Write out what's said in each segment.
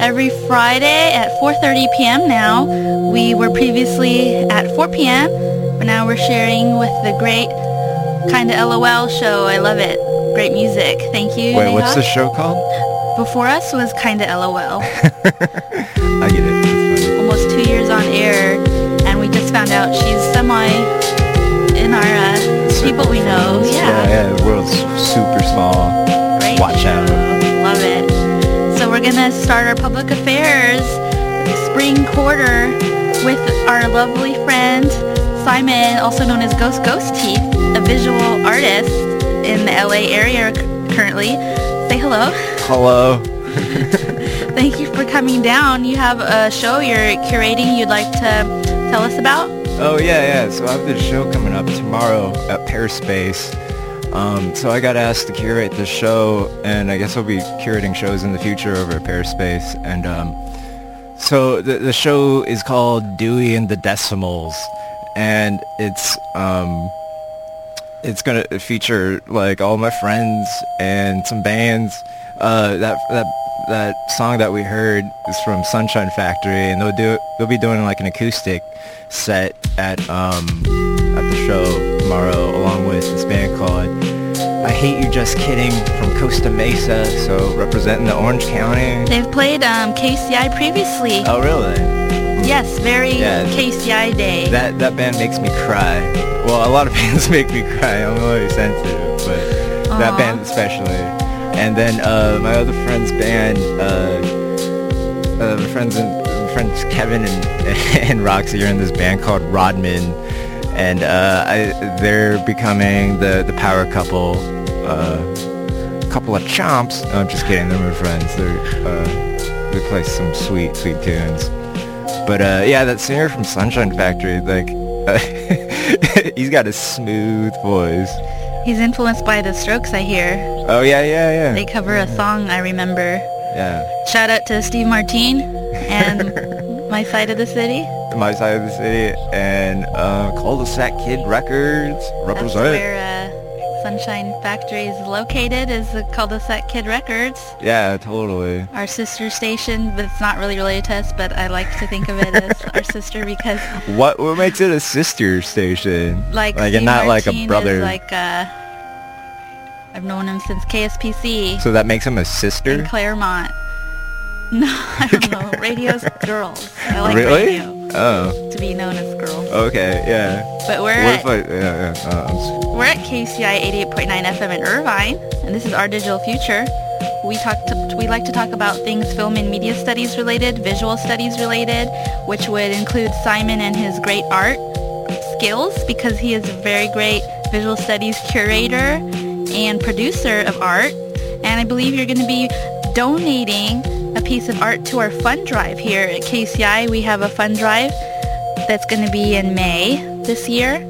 every Friday at 4.30 p.m. now. We were previously at 4 p.m., but now we're sharing with the great Kinda LOL show. I love it. Great music. Thank you. Wait, what's the show called? Before us was Kinda LOL. I get it. Almost two years on air, and we just found out she's semi in our uh, people we know. Yeah, yeah, the world's super small. Great Watch out. Gonna start our public affairs spring quarter with our lovely friend Simon, also known as Ghost Ghost Teeth, a visual artist in the LA area currently. Say hello. Hello. Thank you for coming down. You have a show you're curating you'd like to tell us about? Oh yeah, yeah. So I have this show coming up tomorrow at Pearspace. Um, so I got asked to curate the show, and I guess I'll be curating shows in the future over at Pearspace. And um, so the the show is called Dewey and the Decimals, and it's um, it's gonna feature like all my friends and some bands. Uh, that that that song that we heard is from Sunshine Factory, and they'll do they'll be doing like an acoustic set at um at the show tomorrow, along with this band called I Hate You Just Kidding from Costa Mesa, so representing the Orange County. They've played um, KUCI previously. Oh really? Yes, very Yeah. KUCI day. That that band makes me cry. Well, a lot of bands make me cry. I'm really sensitive, but Aw. that band especially. And then uh, my other friend's band, uh, uh, my friends and friends Kevin and and Roxy are in this band called Rodman, and uh, I, they're becoming the the power couple. Uh, couple of chomps. No, I'm just kidding. They're my friends. They're uh, they play some sweet sweet tunes. But uh, yeah, that singer from Sunshine Factory, like, he's got a smooth voice. He's influenced by the Strokes, I hear. Oh yeah, yeah, yeah. They yeah, cover a song I remember. yeah. Shout out to Steve Martin and My Side of the City. My side of the city and uh, Cul-de-sac Kid Records That's represent. where uh, Sunshine Factory is located, is the Cul-de-sac Kid Records. Yeah, totally. Our sister station, but it's not really related to us, but I like to think of it as our sister because What what makes it a sister station? like, like and not like a brother. Like uh, I've known him since KSPC so that makes him a sister? in. Claremont. No, I don't know. Radio's girls. I like really? radio Oh, to be known as Girl. okay, yeah. But we're What at, if I? Yeah, yeah. Uh, we're at KUCI 88.9 FM in Irvine, and this is our digital future. We talk to, we like to talk about things film and media studies related, visual studies related, which would include Simon and his great art skills because he is a very great visual studies curator and producer of art. And I believe you're going to be donating a piece of art to our fun drive here at KUCI. We have a fun drive that's going to be in May this year.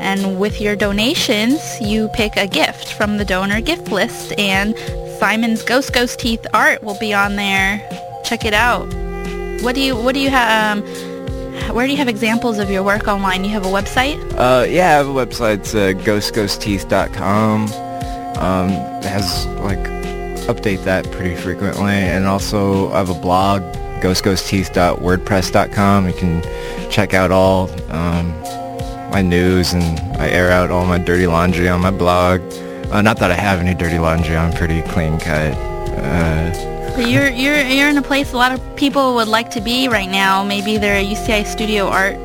And with your donations, you pick a gift from the donor gift list and Simon's Ghost Ghost Teeth art will be on there. Check it out. What do you what do you have um, where do you have examples of your work online? You have a website? Uh, yeah, I have a website. It's uh, ghostghostteeth.com. Um, it has like update that pretty frequently, and also I have a blog, ghostghostteeth.wordpress.com. You can check out all um, my news, and I air out all my dirty laundry on my blog. Uh, not that I have any dirty laundry. I'm pretty clean cut. Uh, But you're you're you're in a place a lot of people would like to be right now. Maybe they're a UCI studio art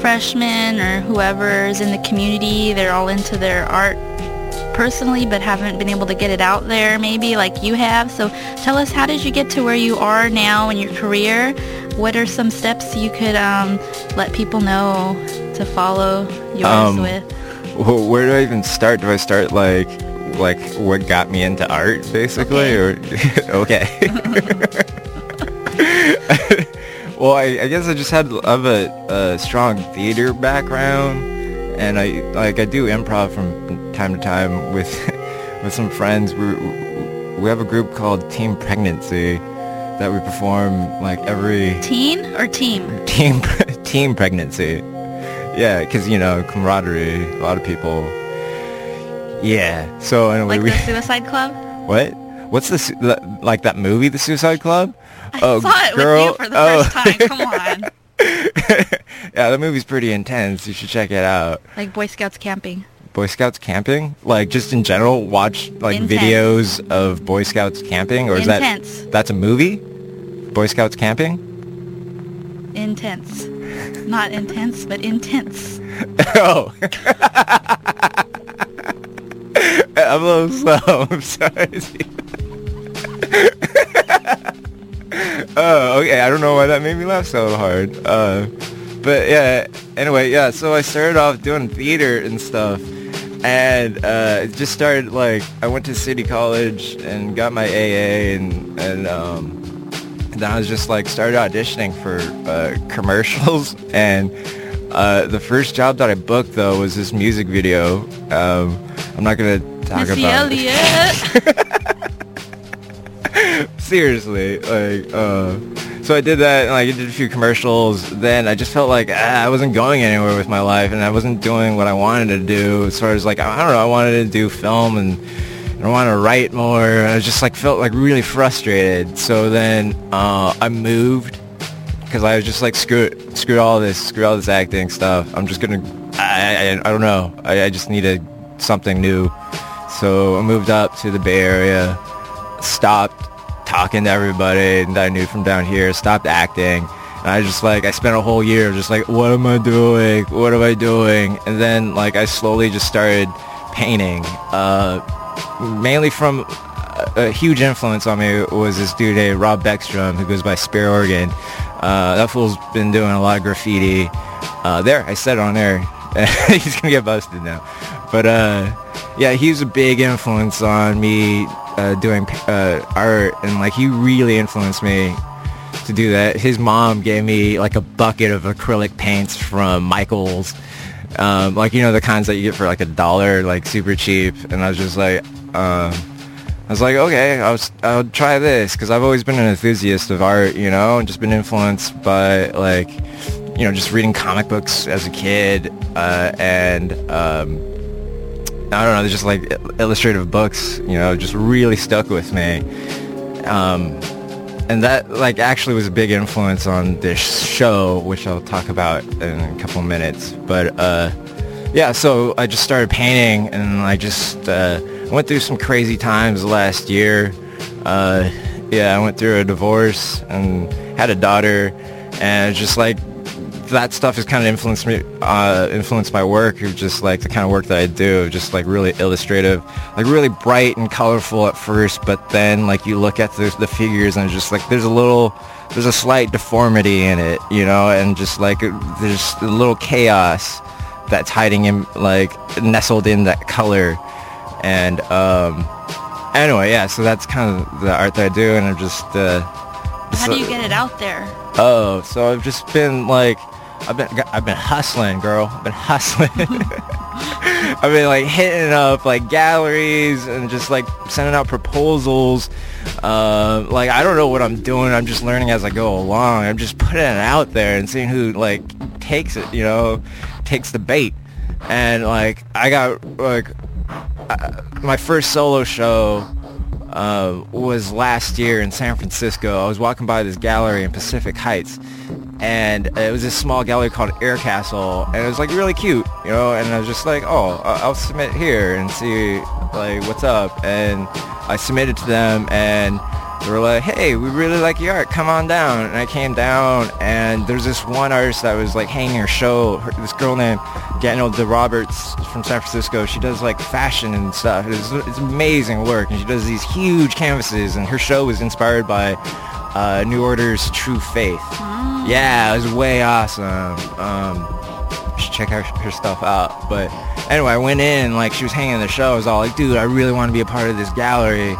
freshman or whoever's in the community. They're all into their art personally but haven't been able to get it out there maybe like you have. So tell us how did you get to where you are now in your career? What are some steps you could um, let people know to follow yours Um, with? Well, where do I even start? Do I start like like what got me into art, basically, or okay? well, I, I guess I just had of a, a strong theater background, and I like I do improv from time to time with with some friends. We we have a group called Team Pregnancy that we perform like every Teen or team? team team pregnancy. Yeah, because you know camaraderie. A lot of people. Yeah. So anyway, Like we the Suicide Club? what? What's the- like that movie, The Suicide Club? I oh, saw it girl. with you for the oh. first time. Come on. yeah, the movie's pretty intense. You should check it out. Like Boy Scouts camping. Boy Scouts camping, like just in general, watch like Intense. videos of Boy Scouts camping, or is Intense. that that's a movie? Boy Scouts camping? Intense. Not intense, but intense. oh. I'm a little slow. I'm sorry. oh, okay. I don't know why that made me laugh so hard. Uh, but yeah. Anyway, yeah. So I started off doing theater and stuff, and uh, it just started like I went to City College and got my AA, and and um, then I was just like started auditioning for uh, commercials and uh, the first job that I booked though was this music video. Um, I'm not gonna talk Missy about it. Elliott. seriously. Like, uh, so I did that and like I did a few commercials. Then I just felt like ah, I wasn't going anywhere with my life and I wasn't doing what I wanted to do as far as like I don't know. I wanted to do film and. I wanted to write more. and I just like felt like really frustrated. So then uh, I moved because I was just like screw it, screw all this, screw all this acting stuff. I'm just gonna, I, I, I don't know. I, I just needed something new. So I moved up to the Bay Area, stopped talking to everybody that I knew from down here, stopped acting. And I just like, I spent a whole year just like, what am I doing? What am I doing? And then like I slowly just started painting, uh, mainly from a, a huge influence on me was this dude named Rob Beckstrom who goes by Spare Organ. Uh, that fool's been doing a lot of graffiti. Uh, there, I said it on there. He's gonna get busted now. But uh, yeah, he was a big influence on me uh, doing uh, art, and like he really influenced me to do that. His mom gave me like a bucket of acrylic paints from Michaels, um, like you know the kinds that you get for like a dollar, like super cheap. And I was just like, um, I was like, okay, I'll I'll try this because I've always been an enthusiast of art, you know, and just been influenced by like, you know, just reading comic books as a kid, uh, and um, I don't know, just like illustrative books, you know, just really stuck with me. Um, and that like actually was a big influence on this show, which I'll talk about in a couple minutes. But uh, yeah, so I just started painting, and I just uh, went through some crazy times last year. Uh, yeah, I went through a divorce and had a daughter, and just like that stuff has kind of influenced me, uh, influenced my work, just like the kind of work that I do, just like really illustrative, like really bright and colorful at first, but then like you look at the, the figures and it's just like there's a little, there's a slight deformity in it, you know, and just like there's a little chaos that's hiding in, like nestled in that color, and um, anyway, yeah, so that's kind of the art that I do, and I'm just. Uh, How do you get it out there? Oh, so I've just been like, I've been, I've been hustling, girl. I've been hustling. I've been like hitting up like galleries and just like sending out proposals. Uh, like I don't know what I'm doing. I'm just learning as I go along. I'm just putting it out there and seeing who like takes it. You know, takes the bait. And like I got like uh, my first solo show uh, was last year in San Francisco. I was walking by this gallery in Pacific Heights, and it was this small gallery called Air Castle, and it was like really cute, you know. And I was just like, oh, I'll submit here and see like what's up. And I submitted to them, and they were like, hey, we really like your art. Come on down. And I came down, and there's this one artist that was like hanging her show. Her, this girl named Daniel De Roberts from San Francisco. She does like fashion and stuff. It's, it's amazing work, and she does these huge canvases. And her show was inspired by uh, New Order's True Faith. Yeah, it was way awesome. Um, should check her, her stuff out. But anyway, I went in, like she was hanging the show. I was all like, dude, I really want to be a part of this gallery.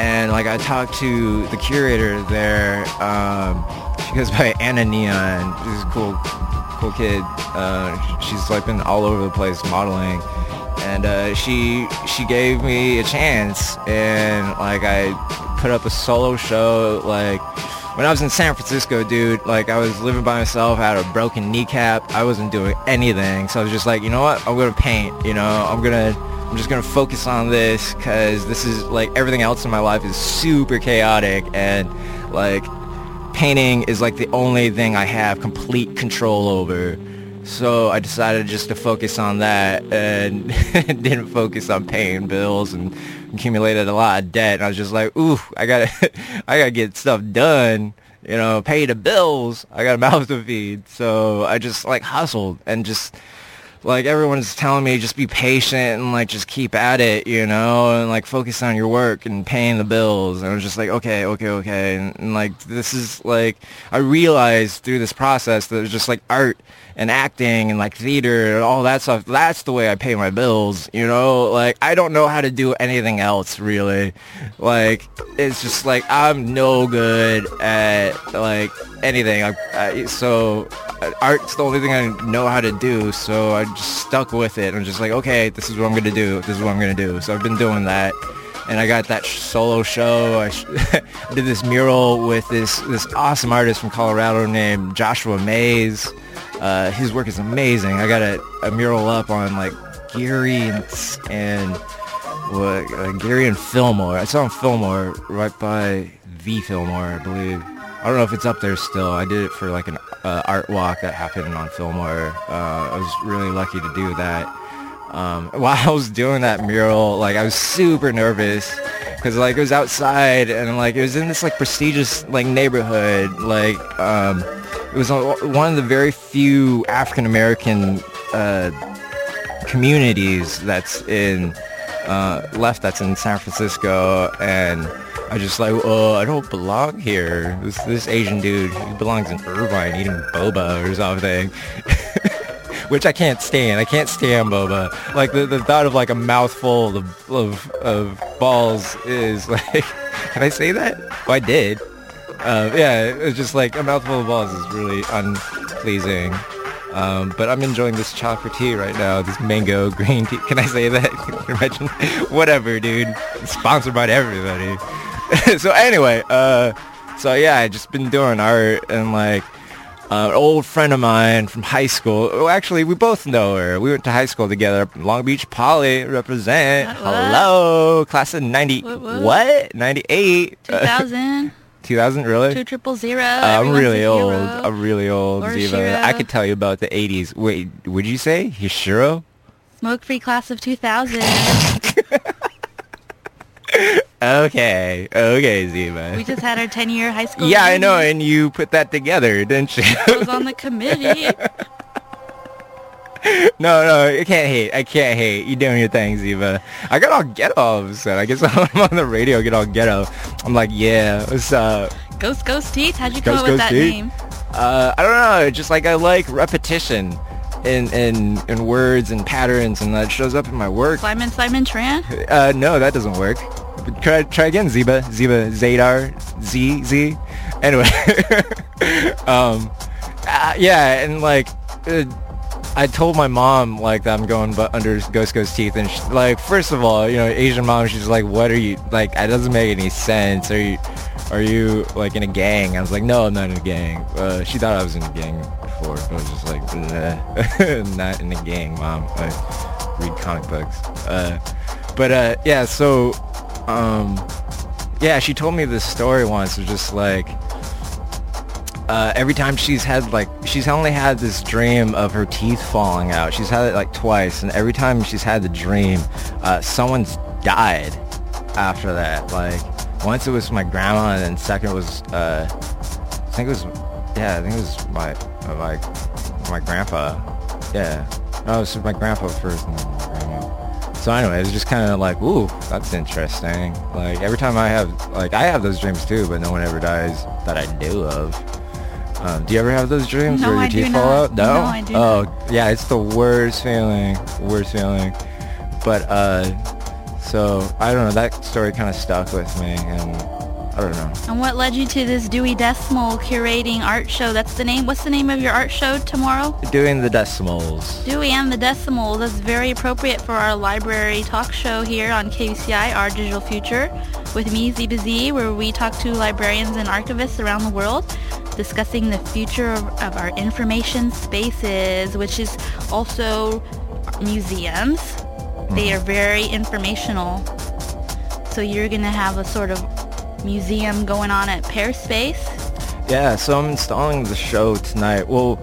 And like I talked to the curator there. Um, she goes by Anna Neon. She's a cool, cool kid. Uh, she's like been all over the place modeling, and uh, she she gave me a chance, and like I put up a solo show like when I was in San Francisco, dude, like I was living by myself, I had a broken kneecap, I wasn't doing anything. So I was just like, you know what? I'm gonna paint. You know, I'm gonna, I'm just gonna focus on this because this is like everything else in my life is super chaotic and like painting is like the only thing I have complete control over. So I decided just to focus on that and didn't focus on paying bills and accumulated a lot of debt. And I was just like, ooh, I gotta, I gotta get stuff done. You know, pay the bills. I got a mouth to feed. So I just like hustled and just like everyone's telling me just be patient and like just keep at it, you know, and like focus on your work and paying the bills. And I was just like, okay, okay, okay. And, and like this is like I realized through this process that it's just like art and acting and like theater and all that stuff. That's the way I pay my bills, you know? Like I don't know how to do anything else really. Like it's just like I'm no good at like anything. I, I, so art's the only thing I know how to do, so I just stuck with it. I'm just like, okay, this is what I'm gonna do. This is what I'm gonna do. So I've been doing that, and I got that solo show. I, sh- I did this mural with this this awesome artist from Colorado named Joshua Mays. Uh, his work is amazing. I got a, a mural up on like Geary and, and what, uh, Geary and Fillmore. I saw him Fillmore right by V Fillmore, I believe. I don't know if it's up there still. I did it for like an uh, art walk that happened on Fillmore. Uh, I was really lucky to do that. Um, while I was doing that mural, like I was super nervous because like it was outside and like it was in this like prestigious like neighborhood. Like um, it was one of the very few African American uh, communities that's in uh, left that's in San Francisco and I just like, oh, I don't belong here. This this Asian dude, he belongs in Irvine eating boba or something. Which I can't stand. I can't stand boba. Like the, the thought of like a mouthful of, of, of balls is like, can I say that? Oh, I did. Uh, yeah, it's just like a mouthful of balls is really unpleasing. Um, but I'm enjoying this chocolate tea right now, this mango green tea. Can I say that? Whatever, dude. Sponsored by everybody. so anyway, uh, so yeah, I just been doing art and like uh, an old friend of mine from high school. Well, actually, we both know her. We went to high school together. Long Beach Poly represent. What, what? Hello, class of ninety. What, what? Ninety eight. 2000, Two thousand, really? two triple zero. Uh, I'm really old. I'm really old, Ziba. Shiro. I could tell you about the 80s. Wait, would you say Hishiro? Smoke-free class of 2000. Okay, okay, Ziba. we just had our 10-year high school yeah, I know, and you put that together, didn't you? I was on the committee. no, no, I can't hate. I can't hate. You doing your thing, Ziba. I got all ghetto all of a sudden. I guess I'm on the radio, get all ghetto. I'm like, yeah, what's up? Ghost Ghost Teeth. How'd you come up with that Teeth? name? Uh, I don't know. Just like I like repetition in in in words and patterns, and that shows up in my work. Simon Simon Tran. Uh, no, that doesn't work. Try try again, Ziba. Ziba Zadar Z Z. Anyway, um, uh, yeah, and like, uh, I told my mom like that I'm going but under Ghost Ghost Teeth, and she, like, first of all, you know, Asian mom, she's like, what are you like? That doesn't make any sense. Are you are you like in a gang? I was like, no, I'm not in a gang. Uh, she thought I was in a gang before. I was just like, not in a gang, mom. I read comic books. Uh, but uh, yeah, so um, yeah, she told me this story once. Was just like uh, every time she's had like she's only had this dream of her teeth falling out. She's had it like twice, and every time she's had the dream, uh, someone's died after that. Like once it was my grandma, and then second was uh, I think it was yeah, I think it was my uh, my my grandpa. Yeah, no, it was my grandpa first, and then my grandma. So anyway, it's just kind of like, ooh, that's interesting. Like every time I have, like I have those dreams too, but no one ever dies that I knew of. Um, do you ever have those dreams No, where your I teeth fall not. out? No. No, I do oh, not. yeah, it's the worst feeling. Worst feeling. But uh, so I don't know. That story kind of stuck with me, and I don't know. And what led you to this Dewey Decimal curating art show? That's the name. What's the name of your art show tomorrow? Doing the decimals. Dewey and the Decimals. That's very appropriate for our library talk show here on KUCI, Our Digital Future, with me, Ziba Z, where we talk to librarians and archivists around the world discussing the future of, of our information spaces, which is also museums. They mm-hmm. are very informational. So you're going to have a sort of museum going on at Pear Space. Yeah, so I'm installing the show tonight. Well,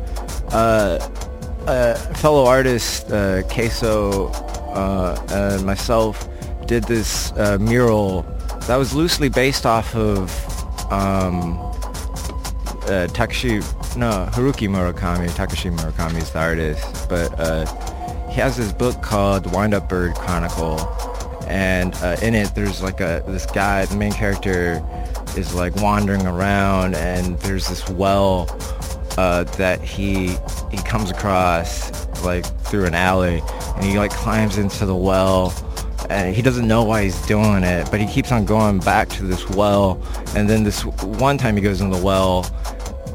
uh, uh, fellow artist uh, Queso uh, and myself did this uh, mural that was loosely based off of um, uh, Takashi, no, Haruki Murakami. Takashi Murakami is the artist, but uh, he has this book called Wind Up Bird Chronicle, and uh, in it there's like a this guy, the main character is like wandering around, and there's this well uh, that he he comes across like through an alley, and he like climbs into the well. And he doesn't know why he's doing it, but he keeps on going back to this well. And then this one time he goes in the well,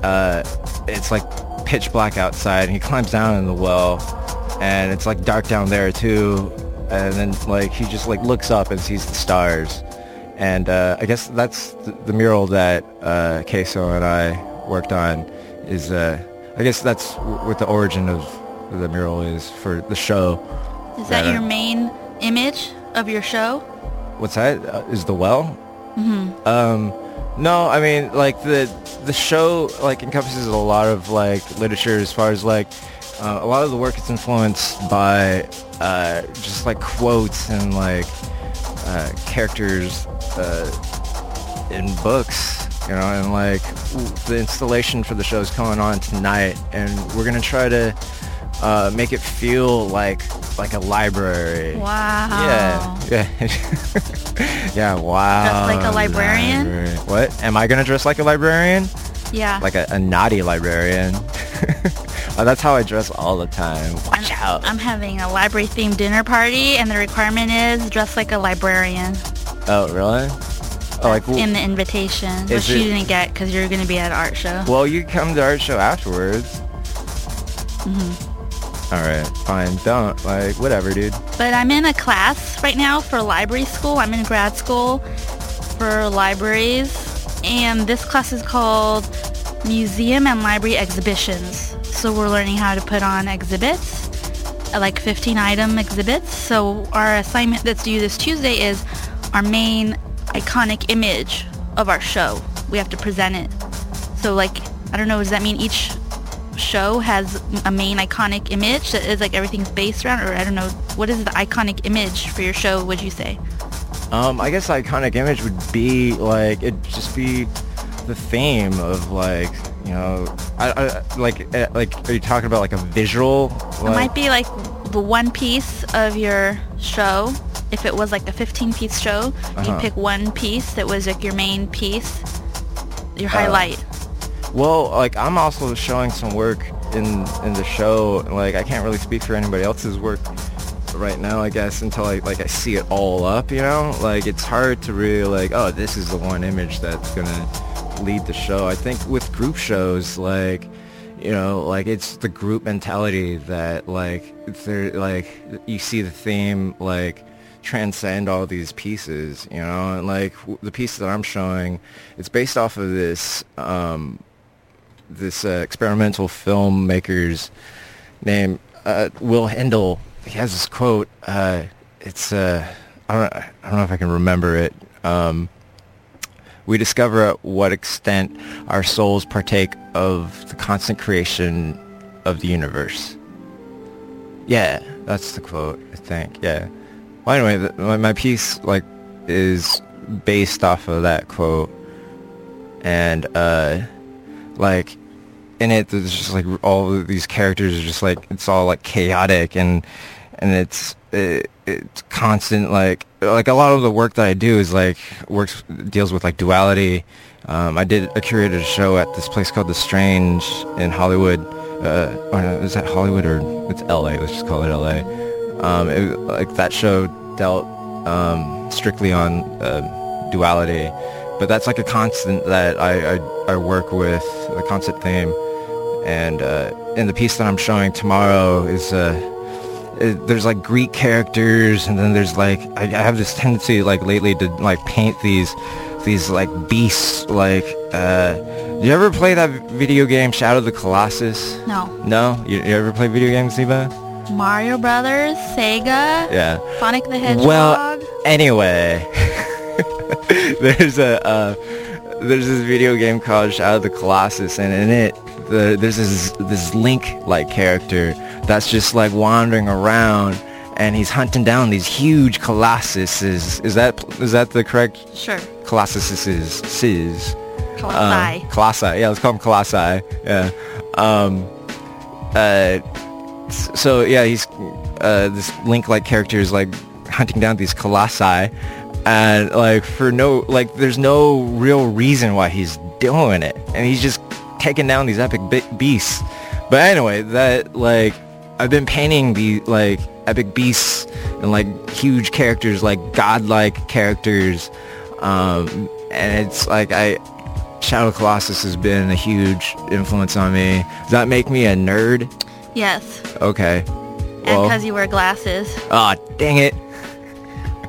uh, it's like pitch black outside, and he climbs down in the well, and it's like dark down there too. And then like he just like looks up and sees the stars. And uh, I guess that's the, the mural that uh, Queso and I worked on. Is uh, I guess that's what the origin of the mural is for the show. Is that your main image of your show? What's that? Uh, is the well? Mm-hmm. Um, no, I mean like the the show like encompasses a lot of like literature as far as like uh, a lot of the work is influenced by uh, just like quotes and like uh, characters uh, in books, you know, and like w- the installation for the show is coming on tonight, and we're gonna try to uh, make it feel like like a library. Wow. Yeah, yeah, yeah. Wow. Dress like a librarian? Library. What? Am I gonna dress like a librarian? Yeah. Like a, a naughty librarian? Uh, that's how I dress all the time. Watch out. I'm having a library themed dinner party and the requirement is dress like a librarian. oh, really? Oh, like in the invitation, which Is you didn't get because you're going to be at an art show. well, you come to art show afterwards. Mm-hmm. All right, fine. Don't like whatever, dude. But I'm in a class right now for library school. I'm in grad school for libraries. And this class is called Museum and Library Exhibitions. So we're learning how to put on exhibits, like 15 item exhibits. So our assignment that's due this Tuesday is our main iconic image of our show. We have to present it. So like, I don't know, does that mean each show has a main iconic image that is like everything's based around or I don't know what is the iconic image for your show would you say Um, I guess iconic image would be like it'd just be the theme of like you know, I, I like eh, like are you talking about like a visual? it might be like the one piece of your show if it was like a 15 piece show Uh-huh. you pick one piece that was like your main piece your Uh, highlight Well, like I'm also showing some work in in the show. Like I can't really speak for anybody else's work right now, I guess, until I like I see it all up. You know, like it's hard to really like, oh, this is the one image that's gonna lead the show. I think with group shows, like you know, like it's the group mentality that like they're like you see the theme like transcend all these pieces, you know, and like the piece that I'm showing, it's based off of this um, this uh, experimental filmmaker's name, uh, Will Hendel. He has this quote. Uh, it's uh, I don't I don't know if I can remember it. Um, we discover at what extent our souls partake of the constant creation of the universe. Yeah, that's the quote. I think. Yeah. Well, anyway, the, my, my piece like is based off of that quote, and uh, like in it, there's just like all these characters are just like it's all like chaotic and and it's it, it's constant like like a lot of the work that I do is like works deals with like duality. Um, I did a curated show at this place called The Strange in Hollywood. Uh, or is that Hollywood or it's L.A. Let's just call it L.A. Um, it, like that show dealt um, strictly on uh, duality, but that's like a constant that I, I, I work with, the constant theme. And uh, in the piece that I'm showing tomorrow is uh, it, there's like Greek characters, and then there's like I, I have this tendency like lately to like paint these these like beasts. Like, uh, you ever play that video game Shadow of the Colossus? No. No, you, you ever play video games, Ziba? Mario Brothers, Sega, Yeah. Sonic the Hedgehog. Well, anyway, there's a uh, there's this video game called Shadow of the Colossus, and in it, the, there's this this Link-like character that's just like wandering around, and he's hunting down these huge colossuses. Is that is that the correct sure. colossuses? Sis. Colossi. Um, colossi. Yeah, let's call him colossi. Yeah. Um, uh, so yeah, he's uh, this Link-like character is like hunting down these colossi, and like for no like, there's no real reason why he's doing it, and he's just taking down these epic be- beasts. But anyway, that like I've been painting the like epic beasts and like huge characters, like godlike characters, um, and it's like I Shadow Colossus has been a huge influence on me. Does that make me a nerd? yes. Okay. And Well, because you wear glasses. oh, dang it.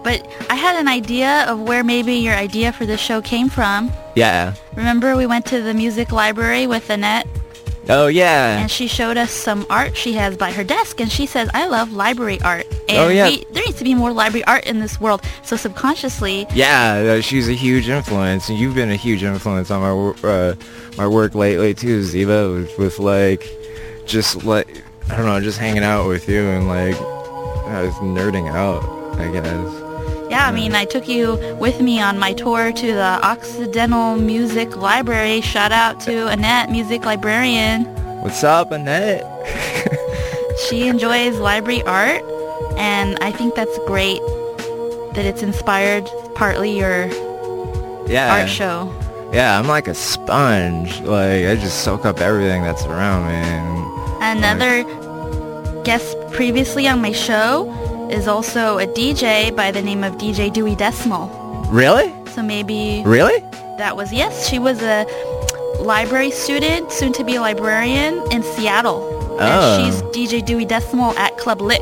But I had an idea of where maybe your idea for this show came from. Yeah. Remember we went to the music library with Annette Oh, yeah. and she showed us some art she has by her desk and she says, I love library art. And Oh, yeah. we, there needs to be more library art in this world. So subconsciously, Yeah, uh, she's a huge influence, and you've been a huge influence on my uh, my work lately too, Ziba. With, with like, just like I don't know, just hanging out with you and like, uh, just nerding out. I guess. Yeah, I mean, I took you with me on my tour to the Occidental Music Library. Shout out to Annette, music librarian. What's up, Annette? She enjoys library art, and I think that's great that it's inspired partly your Yeah. art show. Yeah, I'm like a sponge. Like I just soak up everything that's around me. And, Another guest previously on my show is also a DJ by the name of DJ Dewey Decimal. really? So maybe Really? that was, yes, she was a library student, soon to be a librarian in Seattle. Oh. And she's DJ Dewey Decimal at Club Lick.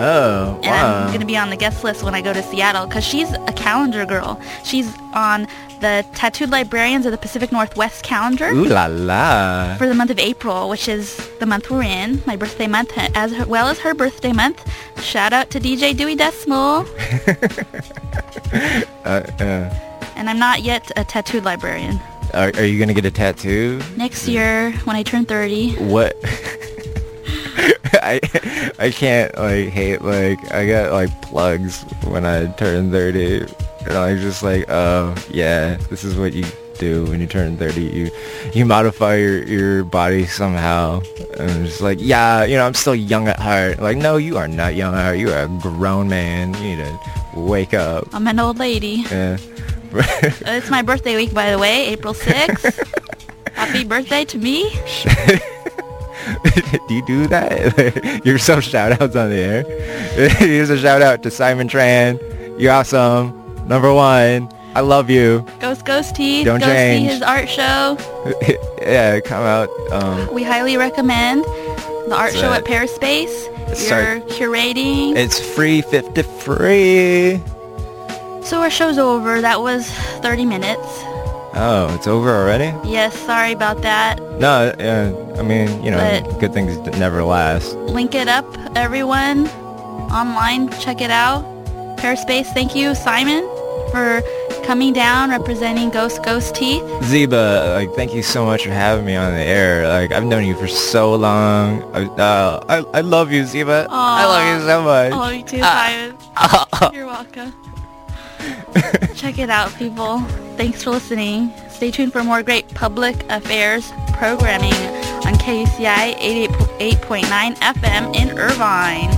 Oh, And wow. I'm going to be on the guest list when I go to Seattle because she's a calendar girl. She's on the Tattooed Librarians of the Pacific Northwest calendar Ooh la la. for the month of April, which is the month we're in, my birthday month, as well as her birthday month. Shout out to DJ Dewey Decimal. Uh, uh, And I'm not yet a tattooed librarian. are, are you gonna get a tattoo? Next year, when I turn 30, What? I I can't like hate like I got like plugs when I turn thirty, and I'm just like, oh yeah, this is what you do when you turn thirty. You you modify your your body somehow, and I'm just like, yeah, you know, I'm still young at heart. Like, no, you are not young at heart. You are a grown man. You need to wake up. I'm an old lady. Yeah. It's my birthday week, by the way, April 6th. Happy birthday to me. do you do that? Your self shout outs on the air. Here's a shout out to Simon Tran. You're awesome. Number one. I love you. Ghost Ghost Teeth. Don't Go change. see his art show. yeah, come out. Um, We highly recommend the art show uh, at Pearspace. Space. You're curating. it's free, 50 free. So our show's over. That was 30 minutes. Oh, it's over already? Yes, sorry about that. No, yeah. I mean, you know, But- good things never last. Link it up, everyone. Online, check it out. Pearspace, thank you, Simon, for coming down representing Ghost Ghost Teeth. Ziba, like, thank you so much for having me on the air. Like, I've known you for so long. I, uh, I, I love you, Ziba. I love you so much. I love you too, Ah. Simon. You're welcome. Check it out, people. Thanks for listening. Stay tuned for more great public affairs programming on KUCI 88.9 FM in Irvine.